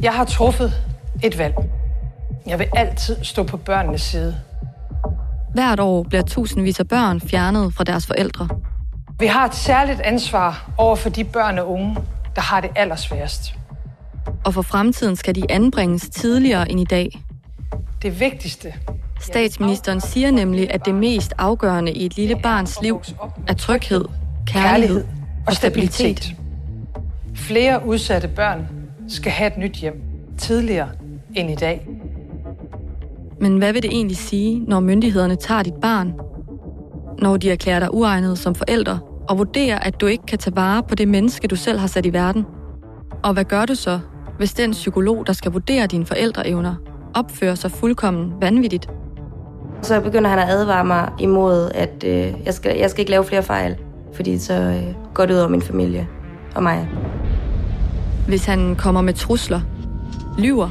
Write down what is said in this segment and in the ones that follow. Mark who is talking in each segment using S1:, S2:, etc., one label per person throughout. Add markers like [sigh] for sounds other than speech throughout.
S1: Jeg har truffet et valg. Jeg vil altid stå på børnenes side.
S2: Hvert år bliver tusindvis af børn fjernet fra deres forældre.
S1: Vi har et særligt ansvar over for de børn og unge, der har det allersværest.
S2: Og for fremtiden skal de anbringes tidligere end i dag.
S1: Det vigtigste
S2: Statsministeren siger nemlig, at det mest afgørende i et lille barns liv er tryghed, kærlighed og stabilitet.
S1: Flere udsatte børn skal have et nyt hjem tidligere end i dag.
S2: Men hvad vil det egentlig sige, når myndighederne tager dit barn? Når de erklærer dig uegnet som forælder og vurderer, at du ikke kan tage vare på det menneske, du selv har sat i verden? Og hvad gør du så, hvis den psykolog, der skal vurdere dine forældreevner, opfører sig fuldkommen vanvittigt?
S3: Så begynder han at advare mig imod, at øh, jeg, skal, jeg skal ikke lave flere fejl, fordi så øh, går det ud over min familie og mig.
S2: Hvis han kommer med trusler, lyver,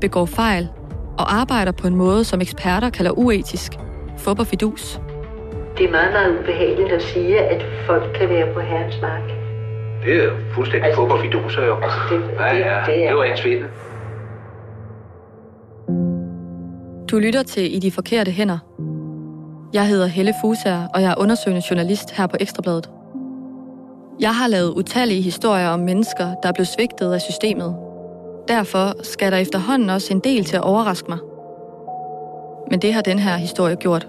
S2: begår fejl og arbejder på en måde, som eksperter kalder uetisk, fup og fidus.
S4: Det er meget, meget ubehageligt at sige, at folk kan være på herrens mark.
S5: Det er fuldstændig altså, fup og fiduser jo.
S4: Altså, det,
S5: ja, ja,
S4: det, det,
S5: det var en svindel.
S2: Du lytter til I de forkerte hænder. Jeg hedder Helle Fusager, og jeg er undersøgende journalist her på Ekstrabladet. Jeg har lavet utallige historier om mennesker, der er blevet svigtet af systemet. Derfor skal der efterhånden også en del til at overraske mig. Men det har den her historie gjort.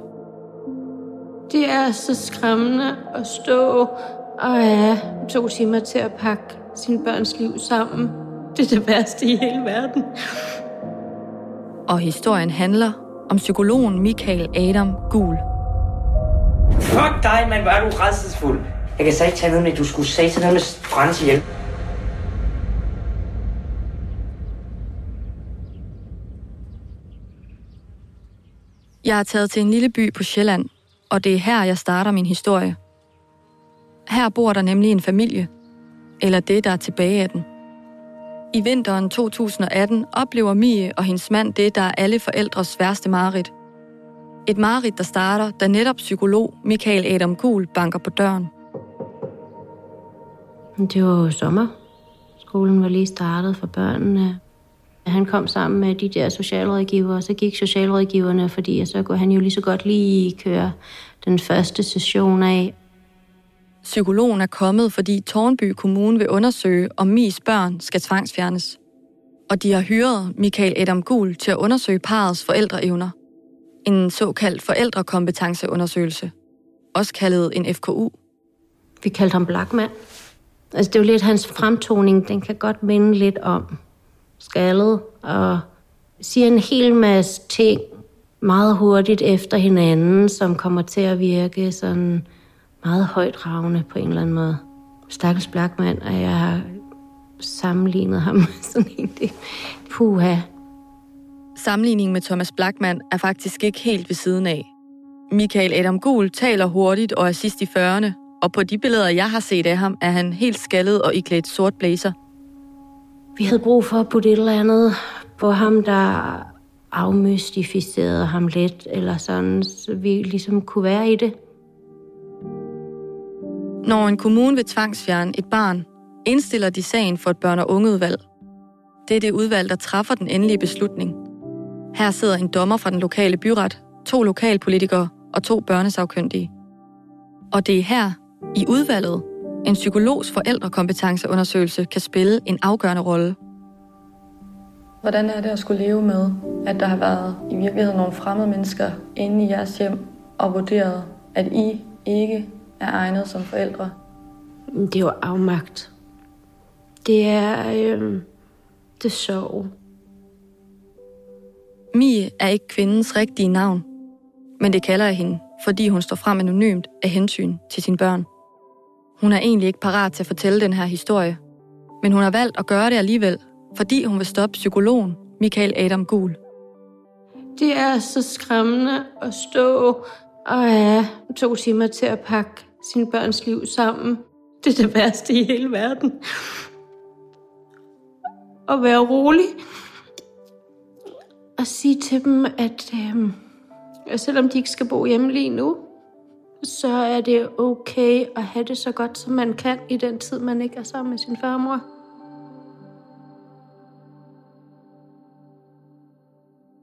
S6: Det er så skræmmende at stå og have to timer til at pakke sin børns liv sammen. Det er det værste i hele verden.
S2: Og historien handler om psykologen Michael Adam Gul.
S7: Fuck dig, mand, hvor er du rædselsfuld. Jeg kan så ikke tage noget med, du skulle sige til noget med Frans ihjel.
S2: Jeg er taget til en lille by på Sjælland, og det er her, jeg starter min historie. Her bor der nemlig en familie, eller det, der er tilbage af den. I vinteren 2018 oplever Mie og hendes mand det, der er alle forældres værste mareridt. Et mareridt, der starter, da netop psykolog Michael Adam Kuhl banker på døren.
S6: Det var sommer. Skolen var lige startet for børnene. Han kom sammen med de der socialrådgivere, og så gik socialrådgiverne, fordi så kunne han jo lige så godt lige køre den første session af.
S2: Psykologen er kommet, fordi Tornby Kommune vil undersøge, om Mies børn skal tvangsfjernes. Og de har hyret Michael Adam Gul til at undersøge parets forældreevner. En såkaldt forældrekompetenceundersøgelse. Også kaldet en FKU.
S6: Vi kaldte ham Blackman. Altså, det er jo lidt hans fremtoning. Den kan godt minde lidt om skaldet og siger en hel masse ting meget hurtigt efter hinanden, som kommer til at virke sådan meget højt ravne på en eller anden måde. Stakkels Blackman, og jeg har sammenlignet ham med sådan en det. Puha.
S2: Sammenligningen med Thomas Blackman er faktisk ikke helt ved siden af. Michael Adam Gul taler hurtigt og er sidst i 40'erne, og på de billeder, jeg har set af ham, er han helt skaldet og iklædt sort blazer.
S6: Vi havde brug for at putte et eller andet på ham, der afmystificerede ham lidt, eller sådan, så vi ligesom kunne være i det.
S2: Når en kommune vil tvangsfjerne et barn, indstiller de sagen for et børn- og ungeudvalg. Det er det udvalg, der træffer den endelige beslutning. Her sidder en dommer fra den lokale byret, to lokalpolitikere og to børnesagkyndige. Og det er her, i udvalget, en psykologs forældrekompetenceundersøgelse kan spille en afgørende rolle. Hvordan er det at skulle leve med, at der har været i virkeligheden nogle fremmede mennesker inde i jeres hjem og vurderet, at I ikke er egnet som forældre?
S6: Det er jo afmagt. Det er, øh, det er sorg.
S2: Mie er ikke kvindens rigtige navn, men det kalder jeg hende, fordi hun står frem anonymt af hensyn til sine børn. Hun er egentlig ikke parat til at fortælle den her historie, men hun har valgt at gøre det alligevel, fordi hun vil stoppe psykologen Michael Adam Gul.
S6: Det er så skræmmende at stå og have to timer til at pakke sine børns liv sammen. Det er det værste i hele verden. At være rolig. Og sige til dem, at øh, selvom de ikke skal bo hjemme lige nu, så er det okay at have det så godt, som man kan i den tid, man ikke er sammen med sin farmor.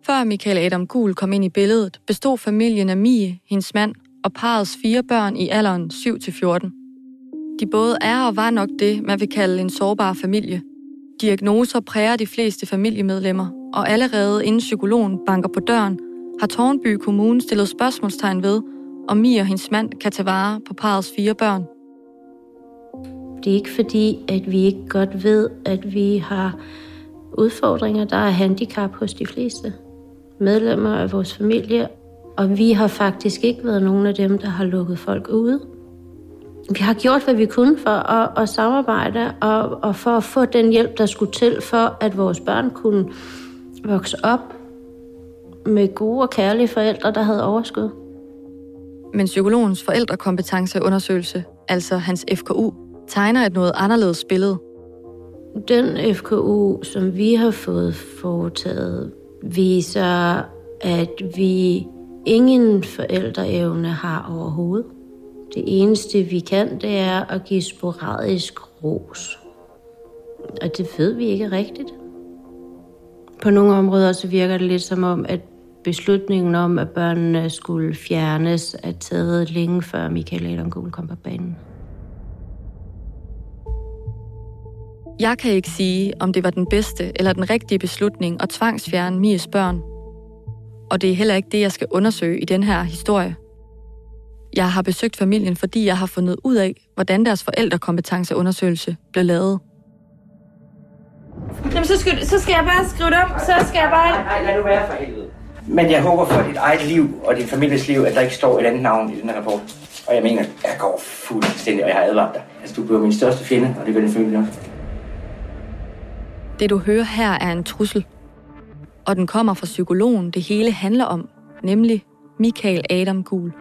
S2: Før Michael Adam Gul kom ind i billedet, bestod familien af Mie, hendes mand og parets fire børn i alderen 7-14. De både er og var nok det, man vil kalde en sårbar familie. Diagnoser præger de fleste familiemedlemmer, og allerede inden psykologen banker på døren, har Tårnby Kommune stillet spørgsmålstegn ved, og Mi og hendes mand kan tage vare på parrets fire børn.
S6: Det er ikke fordi, at vi ikke godt ved, at vi har udfordringer. Der er handicap hos de fleste medlemmer af vores familie, og vi har faktisk ikke været nogen af dem, der har lukket folk ude. Vi har gjort, hvad vi kunne for at, at samarbejde og, og for at få den hjælp, der skulle til, for at vores børn kunne vokse op med gode og kærlige forældre, der havde overskud.
S2: Men psykologens forældrekompetenceundersøgelse, altså hans FKU, tegner et noget anderledes billede.
S6: Den FKU, som vi har fået foretaget, viser, at vi ingen forældreevne har overhovedet. Det eneste, vi kan, det er at give sporadisk ros. Og det ved vi ikke rigtigt. På nogle områder så virker det lidt som om, at beslutningen om, at børnene skulle fjernes, er taget længe før Michael Adamgul kom på banen.
S2: Jeg kan ikke sige, om det var den bedste eller den rigtige beslutning at tvangsfjerne Mies børn. Og det er heller ikke det, jeg skal undersøge i den her historie. Jeg har besøgt familien, fordi jeg har fundet ud af, hvordan deres forældrekompetenceundersøgelse blev lavet.
S3: Jamen, så skal, så skal jeg bare skrive det op. Så skal jeg bare...
S7: Nej, lad nu være for helvede. Men jeg håber for dit eget liv og din families liv, at der ikke står et andet navn i den her rapport. Og jeg mener, jeg går fuldstændig, og jeg har advaret dig. Altså, du bliver min største fjende, og det gør din familie også.
S2: Det du hører her er en trussel. Og den kommer fra psykologen, det hele handler om, nemlig Michael Adam Gul.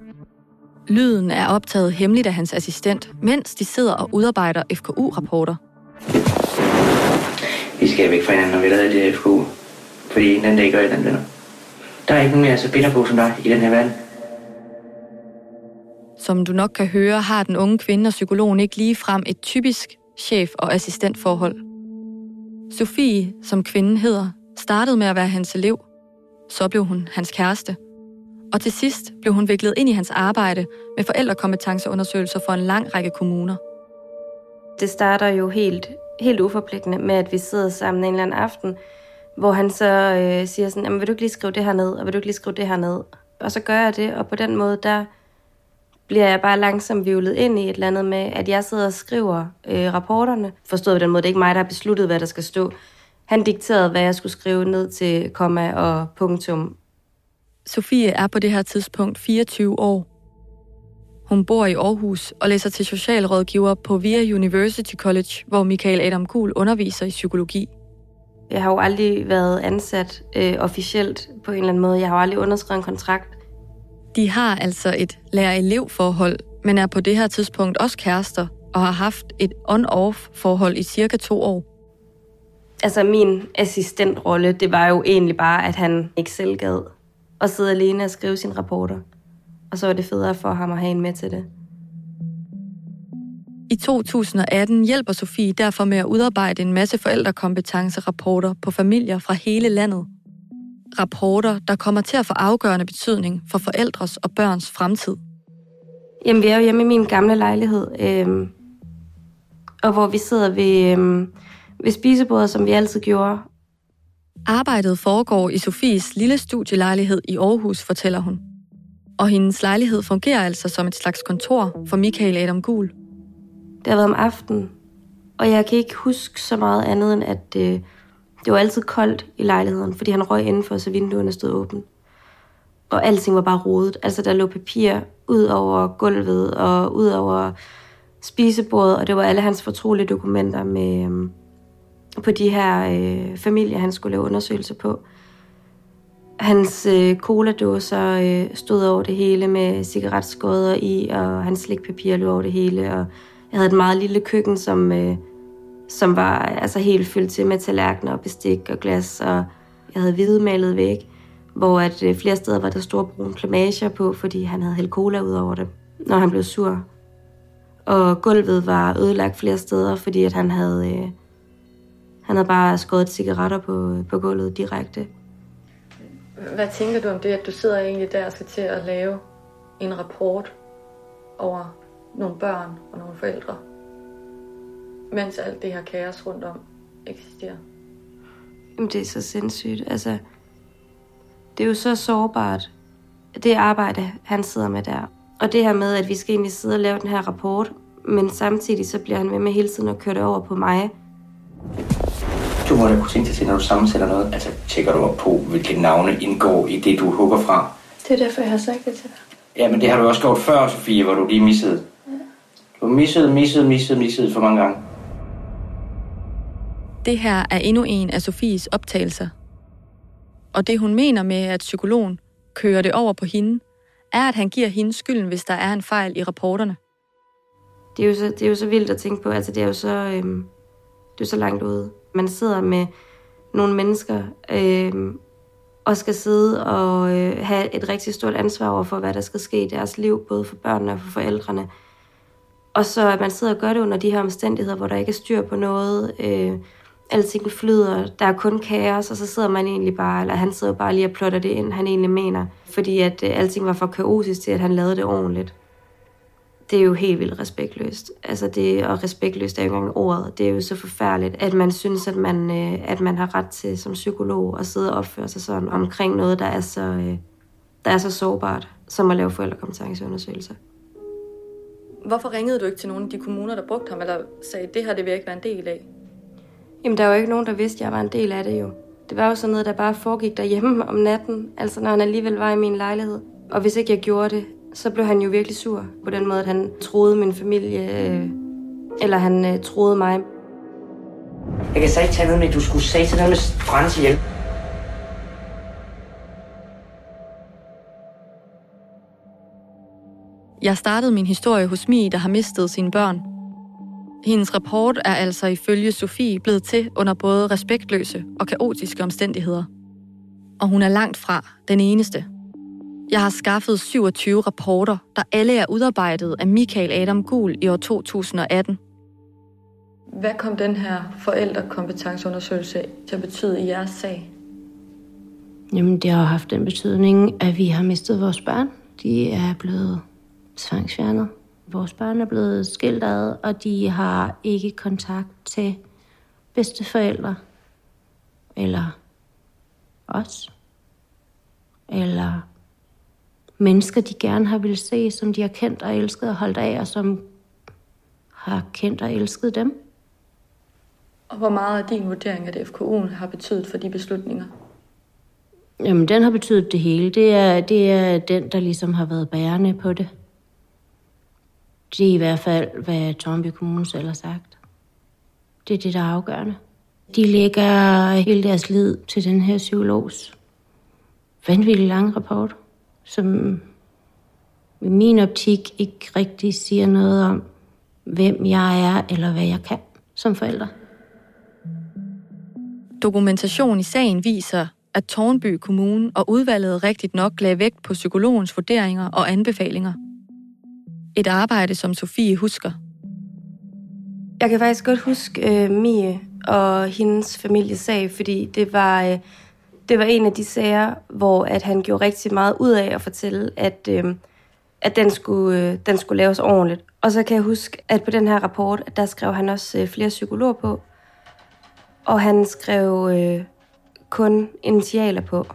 S2: Lyden er optaget hemmeligt af hans assistent, mens de sidder og udarbejder FKU-rapporter.
S7: Vi skal væk fra hinanden, når vi laver det FKU. Fordi den dag gør jeg den venner. Der er ikke nogen, jeg er så bitter på som dig i den her verden.
S2: Som du nok kan høre, har den unge kvinde og psykologen ikke lige frem et typisk chef- og assistentforhold. Sofie, som kvinden hedder, startede med at være hans elev. Så blev hun hans kæreste. Og til sidst blev hun viklet ind i hans arbejde med forældrekompetenceundersøgelser for en lang række kommuner.
S3: Det starter jo helt, helt uforpligtende med, at vi sidder sammen en eller anden aften, hvor han så øh, siger sådan, Jamen, vil du ikke lige skrive det her ned, og vil du ikke lige skrive det her ned? Og så gør jeg det, og på den måde, der bliver jeg bare langsomt vivlet ind i et eller andet med, at jeg sidder og skriver øh, rapporterne. Forstået på den måde, det er ikke mig, der har besluttet, hvad der skal stå. Han dikterede, hvad jeg skulle skrive ned til komma og punktum.
S2: Sofie er på det her tidspunkt 24 år. Hun bor i Aarhus og læser til socialrådgiver på VIA University College, hvor Michael Adam Kuhl underviser i psykologi.
S3: Jeg har jo aldrig været ansat øh, officielt på en eller anden måde. Jeg har jo aldrig underskrevet en kontrakt.
S2: De har altså et lærer-elev-forhold, men er på det her tidspunkt også kærester og har haft et on-off-forhold i cirka to år.
S3: Altså min assistentrolle, det var jo egentlig bare, at han ikke selv gad at sidde alene og skrive sine rapporter. Og så var det federe for ham at have en med til det.
S2: I 2018 hjælper Sofie derfor med at udarbejde en masse forældrekompetencerapporter på familier fra hele landet. Rapporter, der kommer til at få afgørende betydning for forældres og børns fremtid.
S3: Jamen, vi er jo hjemme i min gamle lejlighed, øhm, og hvor vi sidder ved, øhm, ved spisebordet, som vi altid gjorde.
S2: Arbejdet foregår i Sofies lille studielejlighed i Aarhus, fortæller hun. Og hendes lejlighed fungerer altså som et slags kontor for Michael Adam Gul.
S3: Det har været om aftenen, og jeg kan ikke huske så meget andet end, at øh, det var altid koldt i lejligheden, fordi han røg indenfor, så vinduerne stod åbne. Og alting var bare rodet. Altså, der lå papir ud over gulvet og ud over spisebordet, og det var alle hans fortrolige dokumenter med, øh, på de her øh, familier, han skulle lave undersøgelser på. Hans øh, coladåser øh, stod over det hele med cigaretskåder i, og hans slikpapir lå over det hele, og jeg havde et meget lille køkken, som, øh, som var altså helt fyldt til med tallerkener og bestik og glas, og jeg havde hvidmalet væg, hvor at øh, flere steder var der store brune plamager på, fordi han havde hældt cola ud over det, når han blev sur. Og gulvet var ødelagt flere steder, fordi at han havde, øh, han havde bare skåret cigaretter på, på gulvet direkte.
S2: Hvad tænker du om det, at du sidder egentlig der og skal til at lave en rapport over nogle børn og nogle forældre, mens alt det her kaos rundt om eksisterer?
S3: Jamen, det er så sindssygt. Altså, det er jo så sårbart, det arbejde, han sidder med der. Og det her med, at vi skal egentlig sidde og lave den her rapport, men samtidig så bliver han ved med hele tiden at køre det over på mig.
S7: Du må da kunne tænke dig til, når du sammensætter noget. Altså, tjekker du op på, hvilke navne indgår i det, du hugger fra.
S2: Det er derfor, jeg har sagt det til dig.
S7: Ja, men det har du også gjort før, Sofie, hvor du lige missede. Du har misset, misset, misset, misset for mange gange.
S2: Det her er endnu en af Sofies optagelser. Og det hun mener med, at psykologen kører det over på hende, er, at han giver hende skylden, hvis der er en fejl i rapporterne.
S3: Det er jo så, det er jo så vildt at tænke på. Altså, det er jo så, øhm, det er så langt ude. Man sidder med nogle mennesker øhm, og skal sidde og øh, have et rigtig stort ansvar over for, hvad der skal ske i deres liv, både for børnene og for forældrene. Og så at man sidder og gør det under de her omstændigheder, hvor der ikke er styr på noget. Øh, alting flyder, der er kun kaos, og så sidder man egentlig bare, eller han sidder bare lige og plotter det ind, han egentlig mener. Fordi at øh, alting var for kaotisk til, at han lavede det ordentligt. Det er jo helt vildt respektløst. Altså det, og respektløst er jo ikke engang ordet. Det er jo så forfærdeligt, at man synes, at man, øh, at man har ret til som psykolog at sidde og opføre sig sådan omkring noget, der er så, øh, der er så sårbart, som at lave forældrekompetenceundersøgelser.
S2: Hvorfor ringede du ikke til nogle af de kommuner, der brugte ham, eller sagde, det her det vil jeg ikke være en del af?
S3: Jamen, der var jo ikke nogen, der vidste, at jeg var en del af det jo. Det var jo sådan noget, der bare foregik derhjemme om natten, altså når han alligevel var i min lejlighed. Og hvis ikke jeg gjorde det, så blev han jo virkelig sur på den måde, at han troede min familie, øh, eller han øh, troede mig.
S7: Jeg kan sige tage noget med, at du skulle sige til noget med Frans ihjel.
S2: Jeg startede min historie hos Mi, der har mistet sine børn. Hendes rapport er altså ifølge Sofie blevet til under både respektløse og kaotiske omstændigheder. Og hun er langt fra den eneste. Jeg har skaffet 27 rapporter, der alle er udarbejdet af Michael Adam Gul i år 2018. Hvad kom den her forældrekompetenceundersøgelse til at betyde i jeres sag?
S6: Jamen, det har haft den betydning, at vi har mistet vores børn. De er blevet tvangsfjernet. Vores børn er blevet skilt ad, og de har ikke kontakt til bedsteforældre. Eller os. Eller mennesker, de gerne har ville se, som de har kendt og elsket og holdt af, og som har kendt og elsket dem.
S2: Og hvor meget af din vurdering af det FKU'en har betydet for de beslutninger?
S6: Jamen, den har betydet det hele. Det er, det er den, der ligesom har været bærende på det. Det er i hvert fald, hvad Tornby Kommune selv har sagt. Det er det, der er afgørende. De lægger hele deres lid til den her psykologs vanvittig lang rapport, som i min optik ikke rigtig siger noget om, hvem jeg er eller hvad jeg kan som forælder.
S2: Dokumentation i sagen viser, at Tornby Kommune og udvalget rigtigt nok lagde vægt på psykologens vurderinger og anbefalinger. Et arbejde, som Sofie husker.
S3: Jeg kan faktisk godt huske øh, Mie og hendes familiesag, fordi det var, øh, det var en af de sager, hvor at han gjorde rigtig meget ud af at fortælle, at, øh, at den, skulle, øh, den skulle laves ordentligt. Og så kan jeg huske, at på den her rapport, der skrev han også øh, flere psykologer på, og han skrev øh, kun initialer på.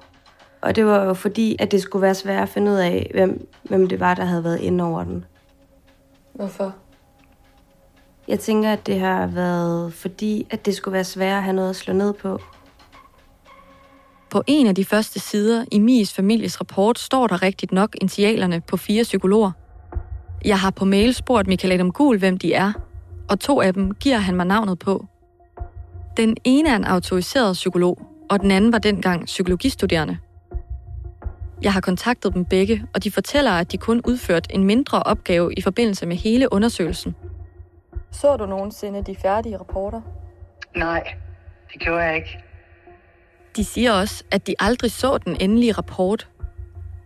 S3: Og det var jo fordi, at det skulle være svært at finde ud af, hvem, hvem det var, der havde været inde over den.
S2: Hvorfor?
S3: Jeg tænker, at det har været fordi, at det skulle være svært at have noget at slå ned på.
S2: På en af de første sider i Mies families rapport står der rigtigt nok initialerne på fire psykologer. Jeg har på mail spurgt Michael Adam Gul, hvem de er, og to af dem giver han mig navnet på. Den ene er en autoriseret psykolog, og den anden var dengang psykologistuderende. Jeg har kontaktet dem begge, og de fortæller, at de kun udførte en mindre opgave i forbindelse med hele undersøgelsen. Så du nogensinde de færdige rapporter?
S8: Nej, det gjorde jeg ikke.
S2: De siger også, at de aldrig så den endelige rapport,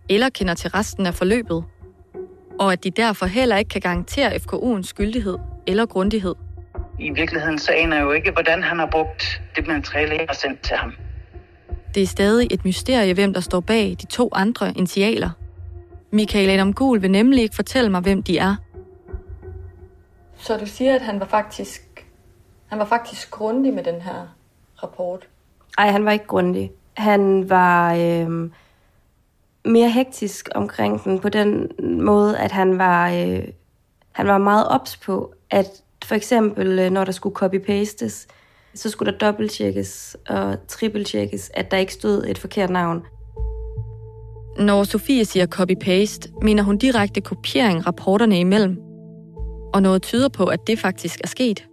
S2: eller kender til resten af forløbet, og at de derfor heller ikke kan garantere FKU'ens skyldighed eller grundighed.
S8: I virkeligheden så aner jeg jo ikke, hvordan han har brugt det materiale, jeg har sendt til ham.
S2: Det er stadig et mysterie, hvem der står bag de to andre initialer. Michael Adam Gul vil nemlig ikke fortælle mig, hvem de er.
S9: Så du siger, at han var faktisk, han var faktisk grundig med den her rapport?
S3: Nej, han var ikke grundig. Han var øh, mere hektisk omkring den på den måde, at han var, øh, han var meget ops på, at for eksempel, øh, når der skulle copy-pastes, så skulle der dobbelttjekkes og trippeltjekkes, at der ikke stod et forkert navn.
S2: Når Sofie siger copy-paste, mener hun direkte kopiering rapporterne imellem. Og noget tyder på, at det faktisk er sket.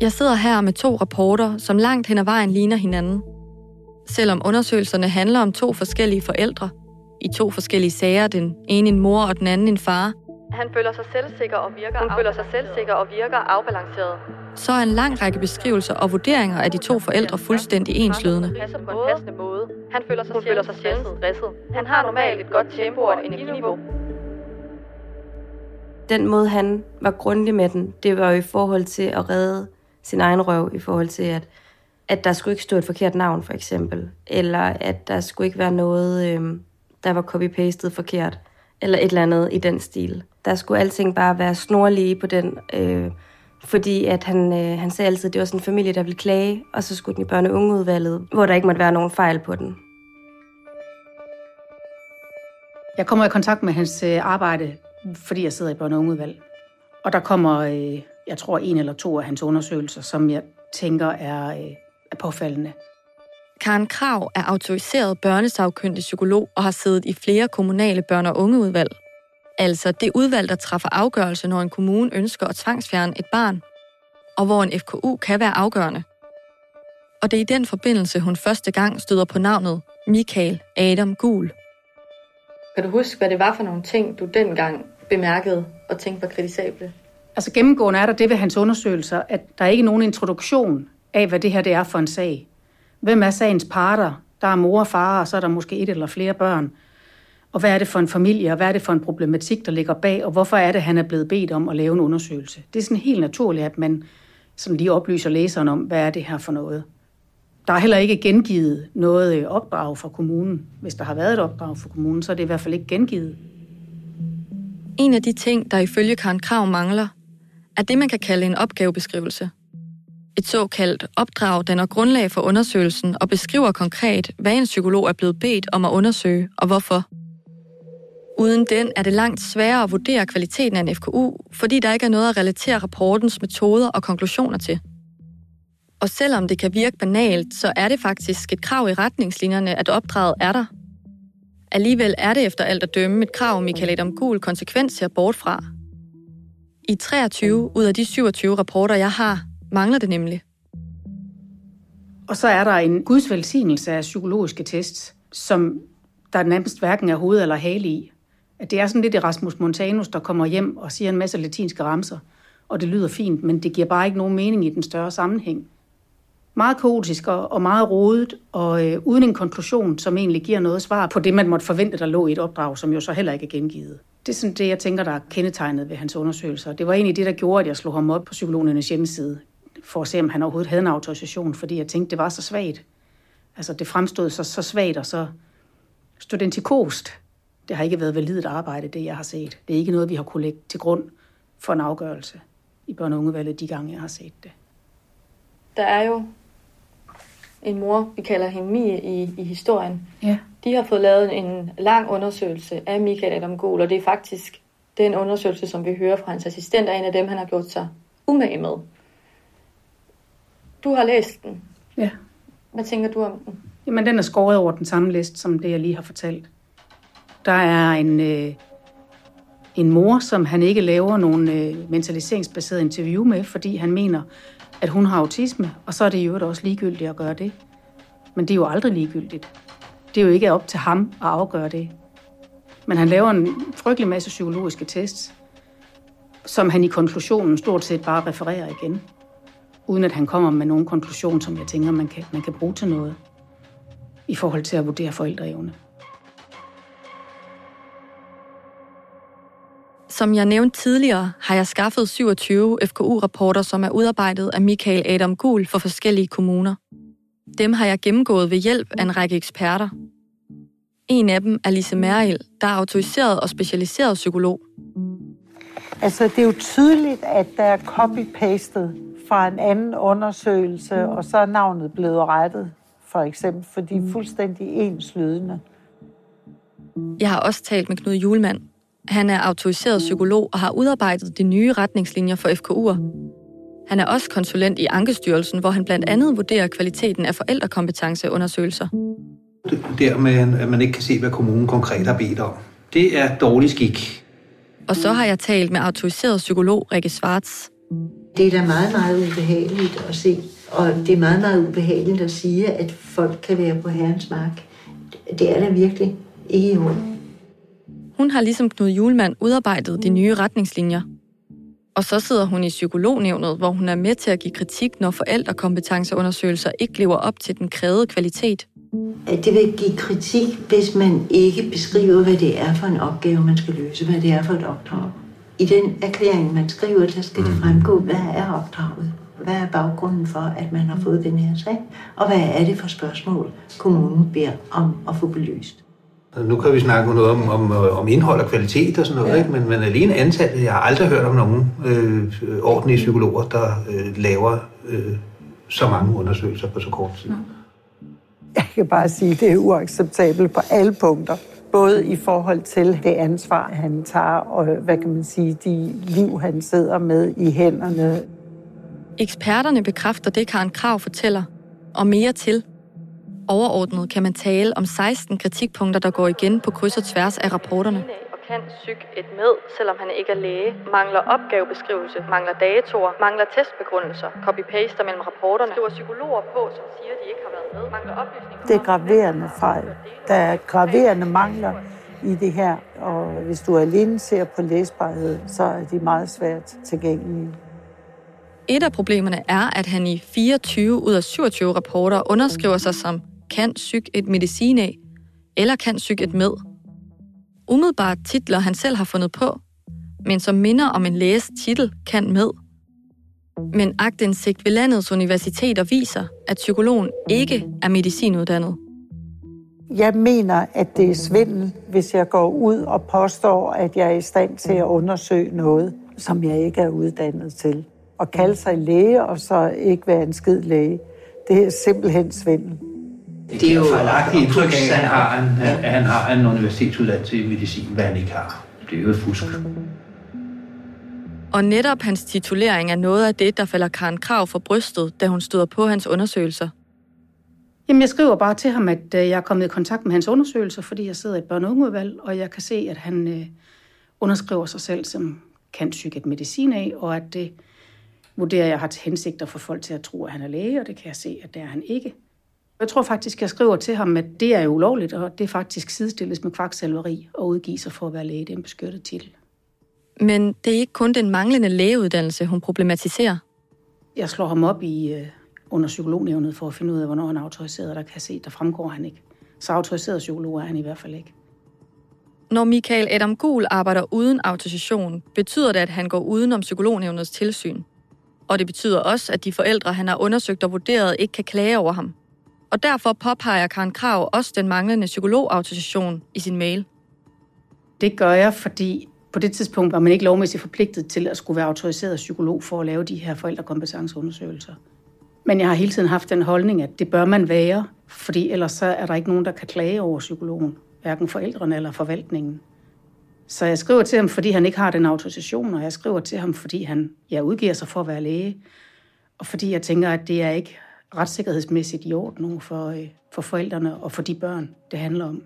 S2: Jeg sidder her med to rapporter, som langt hen ad vejen ligner hinanden. Selvom undersøgelserne handler om to forskellige forældre, i to forskellige sager, den ene en mor og den anden en far,
S9: han føler sig selvsikker og virker Hun føler sig selvsikker og virker afbalanceret.
S2: Så er en lang række beskrivelser og vurderinger af de to forældre fuldstændig enslydende.
S9: Han på en passende måde. Han føler sig, Hun føler sig sjældent stresset. Han har normalt et godt tempo og energiniveau.
S3: Den måde, han var grundig med den, det var jo i forhold til at redde sin egen røv, i forhold til, at, at der skulle ikke stå et forkert navn, for eksempel. Eller at der skulle ikke være noget, øh, der var copy-pastet forkert. Eller et eller andet i den stil. Der skulle alting bare være snorlige på den, øh, fordi at han, øh, han sagde altid, at det var sådan en familie, der ville klage, og så skulle den i børne- og ungeudvalget, hvor der ikke måtte være nogen fejl på den.
S10: Jeg kommer i kontakt med hans øh, arbejde, fordi jeg sidder i børne- og ungeudvalg. Og der kommer, øh, jeg tror, en eller to af hans undersøgelser, som jeg tænker er, øh, er påfaldende.
S2: Karen Krav er autoriseret børnesagkyndig psykolog og har siddet i flere kommunale børne- og ungeudvalg. Altså det udvalg, der træffer afgørelse, når en kommune ønsker at tvangsfjerne et barn, og hvor en FKU kan være afgørende. Og det er i den forbindelse, hun første gang støder på navnet Michael Adam Gul.
S9: Kan du huske, hvad det var for nogle ting, du dengang bemærkede og tænkte var kritisable?
S10: Altså gennemgående er der det ved hans undersøgelser, at der er ikke nogen introduktion af, hvad det her det er for en sag. Hvem er sagens parter? Der er mor og far, og så er der måske et eller flere børn. Og hvad er det for en familie, og hvad er det for en problematik, der ligger bag, og hvorfor er det, han er blevet bedt om at lave en undersøgelse? Det er sådan helt naturligt, at man sådan lige oplyser læseren om, hvad er det her for noget. Der er heller ikke gengivet noget opdrag fra kommunen. Hvis der har været et opdrag fra kommunen, så er det i hvert fald ikke gengivet.
S2: En af de ting, der ifølge Karen Krav mangler, er det, man kan kalde en opgavebeskrivelse. Et såkaldt opdrag danner grundlag for undersøgelsen og beskriver konkret, hvad en psykolog er blevet bedt om at undersøge og hvorfor. Uden den er det langt sværere at vurdere kvaliteten af en FKU, fordi der ikke er noget at relatere rapportens metoder og konklusioner til. Og selvom det kan virke banalt, så er det faktisk et krav i retningslinjerne, at opdraget er der. Alligevel er det efter alt at dømme et krav, Michael Adam Gul konsekvent ser bort fra. I 23 ud af de 27 rapporter, jeg har, mangler det nemlig.
S10: Og så er der en guds velsignelse af psykologiske tests, som der nærmest hverken er hoved eller hale i. At det er sådan lidt Erasmus Montanus, der kommer hjem og siger en masse latinske ramser, og det lyder fint, men det giver bare ikke nogen mening i den større sammenhæng. Meget kaotisk og, og meget rodet, og øh, uden en konklusion, som egentlig giver noget svar på det, man måtte forvente, der lå i et opdrag, som jo så heller ikke er gengivet. Det er sådan det, jeg tænker, der er kendetegnet ved hans undersøgelser. Det var egentlig det, der gjorde, at jeg slog ham op på psykologernes hjemmeside for at se, om han overhovedet havde en autorisation, fordi jeg tænkte, det var så svagt. Altså, det fremstod så, så svagt og så studentikost. Det har ikke været validt arbejde, det jeg har set. Det er ikke noget, vi har kunne lægge til grund for en afgørelse i børne- og ungevalget de gange, jeg har set det.
S9: Der er jo en mor, vi kalder hende Mie i, i historien.
S10: Ja.
S9: De har fået lavet en lang undersøgelse af Michael Adam Gohl, og det er faktisk den undersøgelse, som vi hører fra hans assistent, er en af dem, han har gjort sig umage med. Du har læst den.
S10: Ja.
S9: Hvad tænker du om den?
S10: Jamen, den er skåret over den samme liste, som det, jeg lige har fortalt. Der er en, øh, en mor, som han ikke laver nogen øh, mentaliseringsbaseret interview med, fordi han mener, at hun har autisme, og så er det jo også ligegyldigt at gøre det. Men det er jo aldrig ligegyldigt. Det er jo ikke op til ham at afgøre det. Men han laver en frygtelig masse psykologiske tests, som han i konklusionen stort set bare refererer igen uden at han kommer med nogen konklusion, som jeg tænker, man kan, man kan bruge til noget i forhold til at vurdere forældreevne.
S2: Som jeg nævnte tidligere, har jeg skaffet 27 FKU-rapporter, som er udarbejdet af Michael Adam Gul for forskellige kommuner. Dem har jeg gennemgået ved hjælp af en række eksperter. En af dem er Lise Meril, der er autoriseret og specialiseret psykolog.
S11: Altså, det er jo tydeligt, at der er copy-pastet fra en anden undersøgelse, og så er navnet blevet rettet, for eksempel, for de er fuldstændig enslydende.
S2: Jeg har også talt med Knud Julemand. Han er autoriseret psykolog og har udarbejdet de nye retningslinjer for FKU'er. Han er også konsulent i Ankestyrelsen, hvor han blandt andet vurderer kvaliteten af forældrekompetenceundersøgelser.
S5: Der med, at man ikke kan se, hvad kommunen konkret har bedt om. Det er dårlig skik.
S2: Og så har jeg talt med autoriseret psykolog Rikke Schwartz.
S4: Det er da meget, meget ubehageligt at se. Og det er meget, meget ubehageligt at sige, at folk kan være på herrens mark. Det er da virkelig ikke i orden.
S2: Hun har ligesom Knud Julemand udarbejdet de nye retningslinjer. Og så sidder hun i psykolognævnet, hvor hun er med til at give kritik, når forældrekompetenceundersøgelser ikke lever op til den krævede kvalitet.
S4: At det vil give kritik, hvis man ikke beskriver, hvad det er for en opgave, man skal løse, hvad det er for et opdrag. I den erklæring, man skriver, der skal det fremgå, hvad er opdraget? Hvad er baggrunden for, at man har fået den her sag? Og hvad er det for spørgsmål, kommunen beder om at få belyst?
S5: Nu kan vi snakke noget om, om, om indhold og kvalitet og sådan noget, ja. ikke? Men, men alene antallet, jeg har aldrig hørt om nogen øh, ordentlige psykologer, der øh, laver øh, så mange undersøgelser på så kort tid.
S11: Jeg kan bare sige, at det er uacceptabelt på alle punkter. Både i forhold til det ansvar, han tager, og hvad kan man sige, de liv, han sidder med i hænderne.
S2: Eksperterne bekræfter det, Karen Krav fortæller, og mere til. Overordnet kan man tale om 16 kritikpunkter, der går igen på kryds og tværs af rapporterne. Kan psyk et med, selvom han ikke er læge. Mangler opgavebeskrivelse, mangler datoer, mangler testbegrundelser, copy-paster mellem rapporterne. Skriver psykologer på, som siger, de ikke har været med. Mangler oplysninger.
S11: Det er graverende fejl. Der er graverende mangler i det her, og hvis du alene ser på læsbarhed, så er de meget svært tilgængelige.
S2: Et af problemerne er, at han i 24 ud af 27 rapporter underskriver sig som kan psyk et medicin af, eller kan psyk et med. Umiddelbart titler, han selv har fundet på, men som minder om en læges titel, kan med. Men agtindsigt ved landets universiteter viser, at psykologen ikke er medicinuddannet.
S11: Jeg mener, at det er svindel, hvis jeg går ud og påstår, at jeg er i stand til at undersøge noget, som jeg ikke er uddannet til. Og kalde sig læge, og så ikke være en skid læge. Det er simpelthen svindel.
S5: Det er jo fejlagtigt indtryk af, at han har en, at han har en universitetsuddannelse i medicin, hvad han ikke har. Det er jo et fusk.
S2: Og netop hans titulering er noget af det, der falder Karen Krav for brystet, da hun støder på hans undersøgelser.
S10: Jamen, jeg skriver bare til ham, at øh, jeg er kommet i kontakt med hans undersøgelser, fordi jeg sidder i et børne- og ungeudvalg, og jeg kan se, at han øh, underskriver sig selv som kan psyket medicin af, og at det vurderer jeg har til hensigt at få folk til at tro, at han er læge, og det kan jeg se, at det er han ikke. Jeg tror faktisk, jeg skriver til ham, at det er ulovligt, og det faktisk sidestilles med kvaksalveri og udgive sig for at være læge. Det er en beskyttet titel.
S2: Men det er ikke kun den manglende lægeuddannelse, hun problematiserer.
S10: Jeg slår ham op i øh, under psykolognævnet for at finde ud af, hvornår han er autoriseret, og der kan jeg se, der fremgår han ikke. Så autoriseret psykolog er han i hvert fald ikke.
S2: Når Michael Adam Gul arbejder uden autorisation, betyder det, at han går uden om psykolognævnets tilsyn. Og det betyder også, at de forældre, han har undersøgt og vurderet, ikke kan klage over ham. Og derfor påpeger Karen Krav også den manglende psykologautorisation i sin mail.
S10: Det gør jeg, fordi på det tidspunkt var man ikke lovmæssigt forpligtet til at skulle være autoriseret psykolog for at lave de her forældrekompetenceundersøgelser. Men jeg har hele tiden haft den holdning, at det bør man være, fordi ellers så er der ikke nogen, der kan klage over psykologen, hverken forældrene eller forvaltningen. Så jeg skriver til ham, fordi han ikke har den autorisation, og jeg skriver til ham, fordi han ja, udgiver sig for at være læge, og fordi jeg tænker, at det er ikke retssikkerhedsmæssigt i orden for, øh, for forældrene og for de børn, det handler om.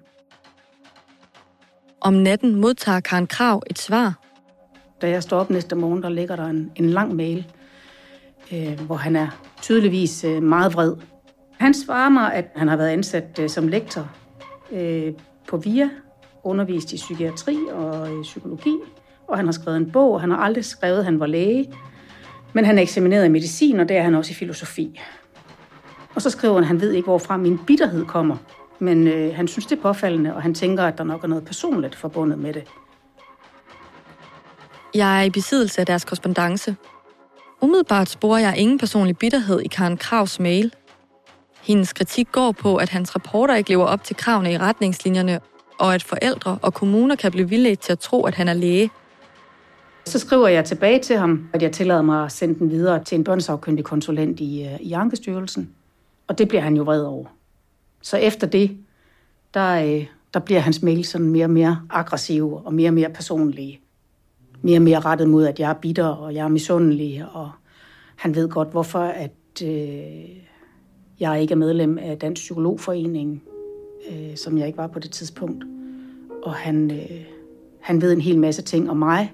S2: Om natten modtager Karen Krav et svar.
S10: Da jeg står op næste morgen, der ligger der en, en lang mail, øh, hvor han er tydeligvis øh, meget vred. Han svarer mig, at han har været ansat øh, som lektor øh, på VIA, undervist i psykiatri og øh, psykologi, og han har skrevet en bog, og han har aldrig skrevet, at han var læge, men han er eksamineret i medicin, og det er han også i filosofi. Og så skriver han, han ved ikke, hvorfra min bitterhed kommer, men øh, han synes, det er påfaldende, og han tænker, at der nok er noget personligt forbundet med det.
S2: Jeg er i besiddelse af deres korrespondence. Umiddelbart sporer jeg ingen personlig bitterhed i Karen Kravs mail. Hendes kritik går på, at hans rapporter ikke lever op til kravene i retningslinjerne, og at forældre og kommuner kan blive villige til at tro, at han er læge.
S10: Så skriver jeg tilbage til ham, at jeg tillader mig at sende den videre til en børnesagkyndig konsulent i, øh, i Ankestyrelsen. Og det bliver han jo vred over. Så efter det, der, øh, der bliver hans mail sådan mere og mere aggressive og mere og mere personlige. Mere og mere rettet mod, at jeg er bitter og jeg er misundelig, og han ved godt, hvorfor at øh, jeg ikke er medlem af Dansk Psykologforening, øh, som jeg ikke var på det tidspunkt. Og han, øh, han ved en hel masse ting om mig.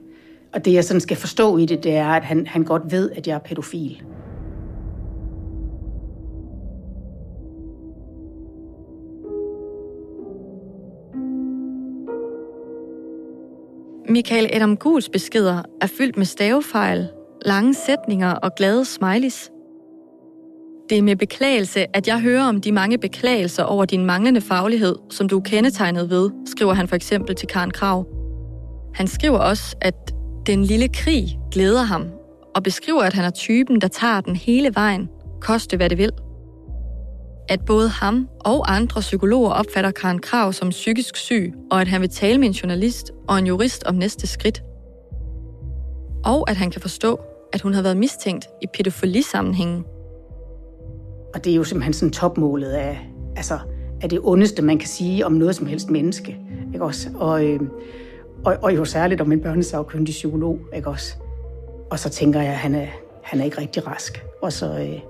S10: Og det, jeg sådan skal forstå i det, det er, at han, han godt ved, at jeg er pædofil.
S2: Michael Adam Guls beskeder er fyldt med stavefejl, lange sætninger og glade smileys. Det er med beklagelse, at jeg hører om de mange beklagelser over din manglende faglighed, som du er kendetegnet ved, skriver han for eksempel til Karen Krav. Han skriver også, at den lille krig glæder ham, og beskriver, at han er typen, der tager den hele vejen, koste hvad det vil. At både ham og andre psykologer opfatter Karen Krav som psykisk syg, og at han vil tale med en journalist og en jurist om næste skridt. Og at han kan forstå, at hun har været mistænkt i pædofilisammenhængen.
S10: Og det er jo simpelthen sådan topmålet af, altså, af det ondeste, man kan sige om noget som helst menneske. Ikke også? Og, øh, og, og jo særligt om en børnesagkyndig psykolog. Ikke også? Og så tænker jeg, at han er, han er ikke rigtig rask. Og så, øh,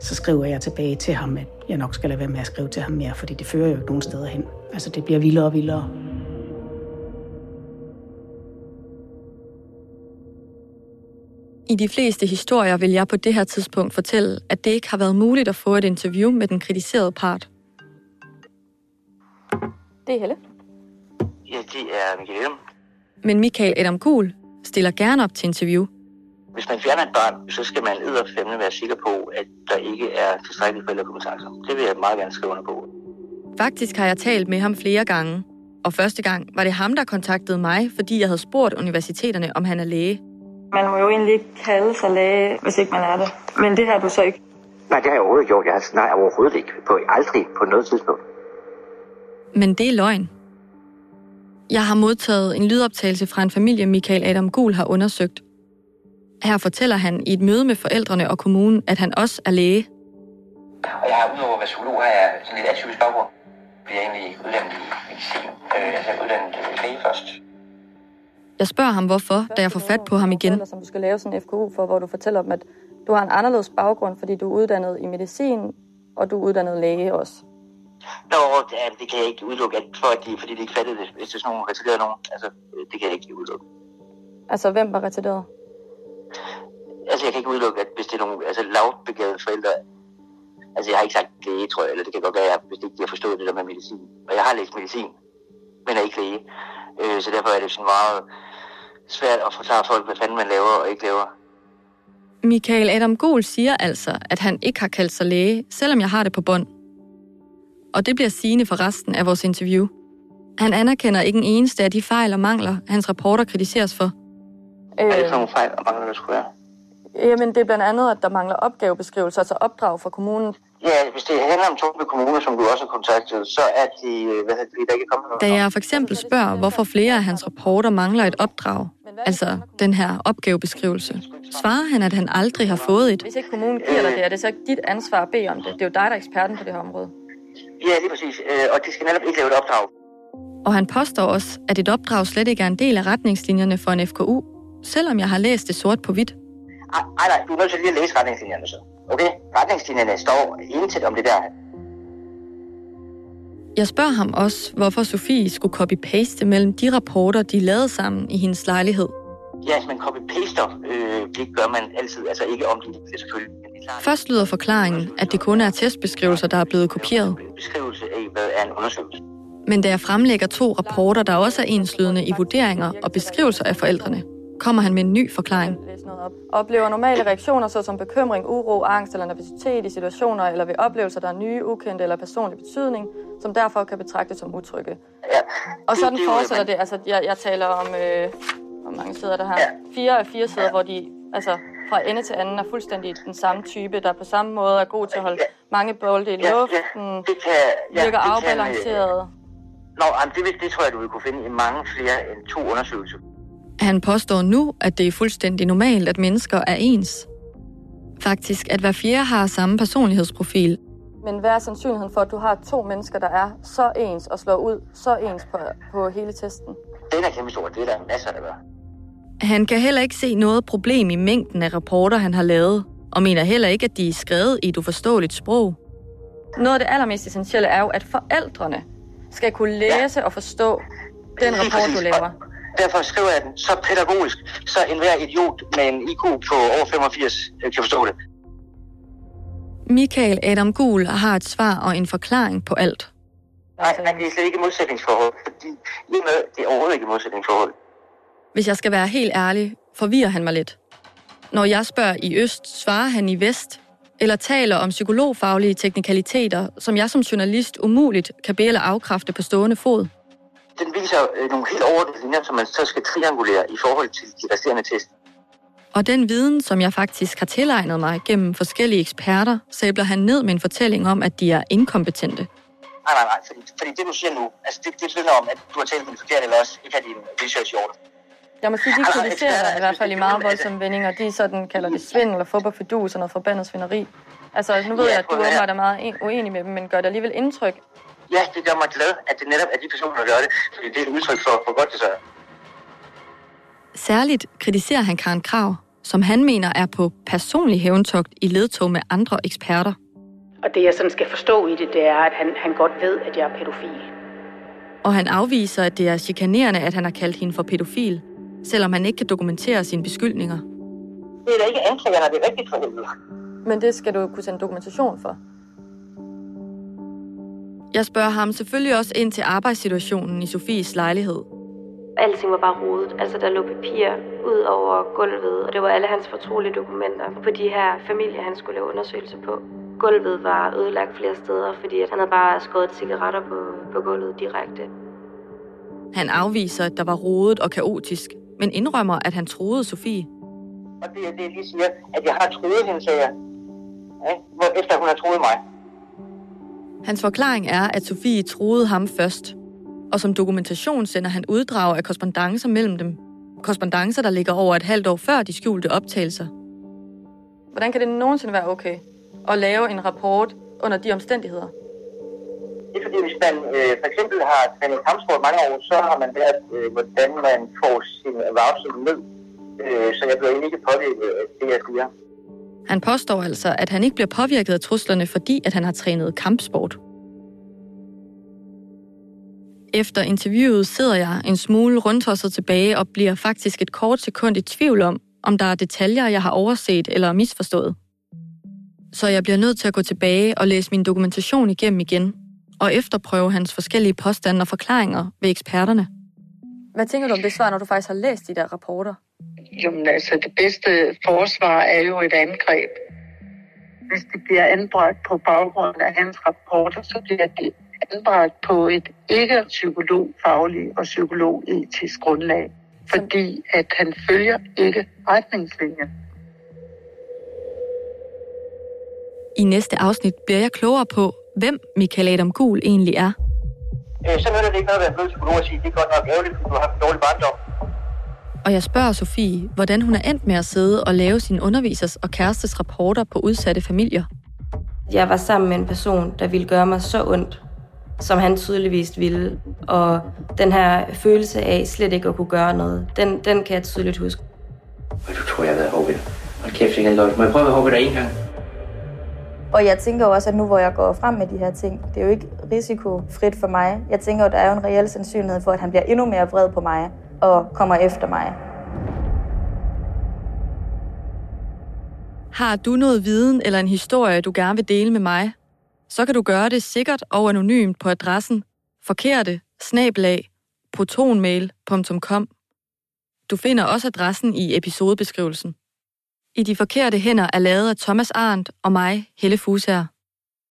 S10: så skriver jeg tilbage til ham, at jeg nok skal lade være med at skrive til ham mere, fordi det fører jo ikke nogen steder hen. Altså, det bliver vildere og vildere.
S2: I de fleste historier vil jeg på det her tidspunkt fortælle, at det ikke har været muligt at få et interview med den kritiserede part.
S9: Det er Helle.
S7: Ja, det er Michael
S2: Men Michael Adam Gul stiller gerne op til interview.
S7: Hvis man fjerner et barn, så skal man edderfemmende være sikker på, at der ikke er tilstrækkelige forældrekompetencer. Det vil jeg meget gerne skrive under på.
S2: Faktisk har jeg talt med ham flere gange. Og første gang var det ham, der kontaktede mig, fordi jeg havde spurgt universiteterne, om han er læge.
S9: Man må jo egentlig ikke kalde sig læge, hvis ikke man er det. Men det har du så ikke.
S7: Nej, det har jeg overhovedet gjort. Jeg har, nej, overhovedet ikke. På, aldrig på noget tidspunkt.
S2: Men det er løgn. Jeg har modtaget en lydoptagelse fra en familie, Michael Adam Gul har undersøgt. Her fortæller han i et møde med forældrene og kommunen, at han også er læge.
S7: Og jeg har udover at være psykolog, har jeg sådan lidt atypisk baggrund. Jeg er egentlig uddannet i medicin. Øh, Jeg er uddannet øh, læge først.
S2: Jeg spørger ham hvorfor, da jeg får fat på ham igen.
S9: Som du skal lave sådan en FKU for, hvor du fortæller dem, at du har en anderledes baggrund, fordi du er uddannet i medicin, og du er uddannet læge også.
S7: Nå, det, er- det kan jeg ikke udelukke, for at de, fordi de ikke fattede det, hvis det er sådan nogle retarderede nogen. Altså, det kan jeg ikke udelukke.
S9: Altså, hvem var retarderet?
S7: Altså, jeg kan ikke udelukke, at hvis det er nogle altså, lavbegavede forældre, altså jeg har ikke sagt læge, tror jeg, eller det kan godt være, at hvis ikke de har forstået det der med medicin. Og jeg har læst medicin, men er ikke læge. Øh, så derfor er det sådan meget svært at forklare folk, hvad fanden man laver og ikke laver.
S2: Michael Adam Gol siger altså, at han ikke har kaldt sig læge, selvom jeg har det på bånd. Og det bliver sigende for resten af vores interview. Han anerkender ikke en eneste af de fejl og mangler, hans rapporter kritiseres for.
S7: Øh... Er det sådan nogle fejl og mangler, der skulle være?
S9: Jamen, det er blandt andet, at der mangler opgavebeskrivelser, altså opdrag fra kommunen.
S7: Ja, hvis det handler om Torby Kommune, som du også har kontaktet, så er de, øh, hvad hedder det, der ikke er kommet noget.
S2: Da jeg for eksempel spørger, hvorfor flere af hans rapporter mangler et opdrag, altså den her opgavebeskrivelse, svarer han, at han aldrig har fået et.
S9: Hvis ikke kommunen giver dig det, er det så ikke dit ansvar at bede om det. Det er jo dig, der er eksperten på det her område.
S7: Ja, lige præcis. Øh, Og de skal netop ikke lave et opdrag.
S2: Og han påstår også, at et opdrag slet ikke er en del af retningslinjerne for en FKU, selvom jeg har læst det sort på hvidt.
S7: Ej, nej, nej, du er nødt til lige at læse retningslinjerne så. Okay? Retningslinjerne står intet om det der.
S2: Jeg spørger ham også, hvorfor Sofie skulle copy-paste mellem de rapporter, de lavede sammen i hendes lejlighed.
S7: Ja, men copy-paster, øh, det gør man altid, altså ikke om det, det selvfølgelig.
S2: Først lyder forklaringen, at det kun er testbeskrivelser, der er blevet kopieret.
S7: beskrivelse af, hvad er en undersøgelse.
S2: Men da jeg fremlægger to rapporter, der også er enslydende i vurderinger og beskrivelser af forældrene, kommer han med en ny forklaring.
S9: Op. Oplever normale reaktioner, såsom bekymring, uro, angst eller nervøsitet i situationer eller ved oplevelser, der er nye, ukendte eller personlig betydning, som derfor kan betragtes som utrygge.
S7: Ja,
S9: Og sådan [laughs]
S7: er
S9: fortsætter det. Altså, jeg, jeg taler om, øh, hvor mange sider der her? Fire af fire sider, hvor de altså, fra ende til anden er fuldstændig den samme type, der på samme måde er god til at holde mange bolde i
S7: Ja,
S9: luften,
S7: ja, det kan, ja,
S9: virker
S7: det kan,
S9: afbalanceret.
S7: Nå, jamen, det, vil- det tror jeg, du vil kunne finde i mange flere end to undersøgelser.
S2: Han påstår nu, at det er fuldstændig normalt, at mennesker er ens. Faktisk, at hver fjerde har samme personlighedsprofil,
S9: Men hvad er sandsynligheden for, at du har to mennesker, der er så ens og slår ud så ens på, på hele testen?
S7: Den er kæmpe stor, det er der masser, der gør.
S2: Han kan heller ikke se noget problem i mængden af rapporter, han har lavet, og mener heller ikke, at de er skrevet i et uforståeligt sprog.
S9: Noget af det allermest essentielle er jo, at forældrene skal kunne læse ja. og forstå den rapport, du laver.
S7: Derfor skriver jeg den så pædagogisk, så enhver idiot med en IQ på over 85 øh, kan forstå det.
S2: Michael Adam Gul har et svar og en forklaring på alt.
S7: Nej, nej, det er slet ikke modsætningsforhold, fordi i med, det er overhovedet ikke modsætningsforhold.
S2: Hvis jeg skal være helt ærlig, forvirrer han mig lidt. Når jeg spørger i øst, svarer han i vest, eller taler om psykologfaglige teknikaliteter, som jeg som journalist umuligt kan bede eller afkræfte på stående fod.
S7: Den viser øh, nogle helt overordnede linjer, som man så skal triangulere i forhold til de resterende test.
S2: Og den viden, som jeg faktisk har tilegnet mig gennem forskellige eksperter, sabler han ned med en fortælling om, at de er inkompetente.
S7: Nej, nej, nej, fordi, fordi det, du siger nu, altså det, det vidner om, at du har talt med forkerte, eller også ikke har din research i orden.
S9: Jeg må sige, de
S7: Altså,
S9: kritiserer dig
S7: eksperter-
S9: i hvert fald i meget voldsomme vendinger. De sådan kalder det svindel og fup og fidus og noget forbandet svineri. Altså, nu ved
S7: Ja,
S9: jeg, at du åbenbart er meget en- uenig med dem, men gør det alligevel indtryk.
S7: Ja, det gør mig glad, at det netop er de personer, der gør det, fordi det er et udtryk for, hvor godt det så er.
S2: Særligt kritiserer han Karen Krav, som han mener er på personlig hævntogt i ledtog med andre eksperter.
S10: Og det, jeg sådan skal forstå i det, det er, at han, han godt ved, at jeg er pædofil.
S2: Og han afviser, at det er chikanerende, at han har kaldt hende for pædofil, selvom han ikke kan dokumentere sine beskyldninger.
S7: Det er da ikke anklagerne, det er rigtigt for helvede.
S9: Men det skal du kunne sende dokumentation for.
S2: Jeg spørger ham selvfølgelig også ind til arbejdssituationen i Sofies lejlighed.
S3: Alting var bare rodet. Altså, der lå papir ud over gulvet, og det var alle hans fortrolige dokumenter på de her familier, han skulle lave undersøgelser på. Gulvet var ødelagt flere steder, fordi at han havde bare skåret cigaretter på, på gulvet direkte.
S2: Han afviser, at der var rodet og kaotisk, men indrømmer, at han troede Sofie.
S7: Og det er det, jeg lige siger, at jeg har troet hende, sagde jeg. Ja, hvor, efter hun har troet mig.
S2: Hans forklaring er, at Sofie troede ham først, og som dokumentation sender han uddrag af korrespondencer mellem dem. Korrespondencer, der ligger over et halvt år før de skjulte optagelser.
S9: Hvordan kan det nogensinde være okay at lave en rapport under de omstændigheder?
S7: Det er fordi, hvis man øh, for eksempel har trænet kampsport mange år, så har man lært, øh, hvordan man får sin arousal ned. Øh, så jeg bliver egentlig ikke påvirket af det, jeg siger.
S2: Han påstår altså, at han ikke bliver påvirket af truslerne, fordi at han har trænet kampsport. Efter interviewet sidder jeg en smule rundtosset tilbage og bliver faktisk et kort sekund i tvivl om, om der er detaljer, jeg har overset eller misforstået. Så jeg bliver nødt til at gå tilbage og læse min dokumentation igennem igen, og efterprøve hans forskellige påstande og forklaringer ved eksperterne.
S9: Hvad tænker du om det svar, når du faktisk har læst de der rapporter?
S8: Jamen altså, det bedste forsvar er jo et angreb. Hvis det bliver anbragt på baggrund af hans rapporter, så bliver det anbragt på et ikke psykologfagligt og psykologetisk grundlag. Fordi at han følger ikke retningslinjer.
S2: I næste afsnit bliver jeg klogere på, hvem Michael Adam Gul egentlig er.
S7: Øh, så nytter det ikke noget at være blevet psykolog og sige, det er godt nok ærgerligt, fordi du har haft en dårlig barndom.
S2: Og jeg spørger Sofie, hvordan hun er endt med at sidde og lave sin undervisers og kærestes rapporter på udsatte familier.
S3: Jeg var sammen med en person, der ville gøre mig så ondt, som han tydeligvis ville. Og den her følelse af slet ikke at kunne gøre noget, den, den kan jeg tydeligt huske.
S12: Og du tror, jeg har været håbet. Hold kæft, det kan. Må jeg prøve at håbe dig en gang?
S13: Og jeg tænker jo også, at nu hvor jeg går frem med de her ting, det er jo ikke risikofrit for mig. Jeg tænker jo, at der er jo en reel sandsynlighed for, at han bliver endnu mere vred på mig og kommer efter mig.
S2: Har du noget viden eller en historie, du gerne vil dele med mig, så kan du gøre det sikkert og anonymt på adressen forkerte snablag protonmail.com. Du finder også adressen i episodebeskrivelsen. I de forkerte hænder er lavet af Thomas Arndt og mig, Helle Fusager.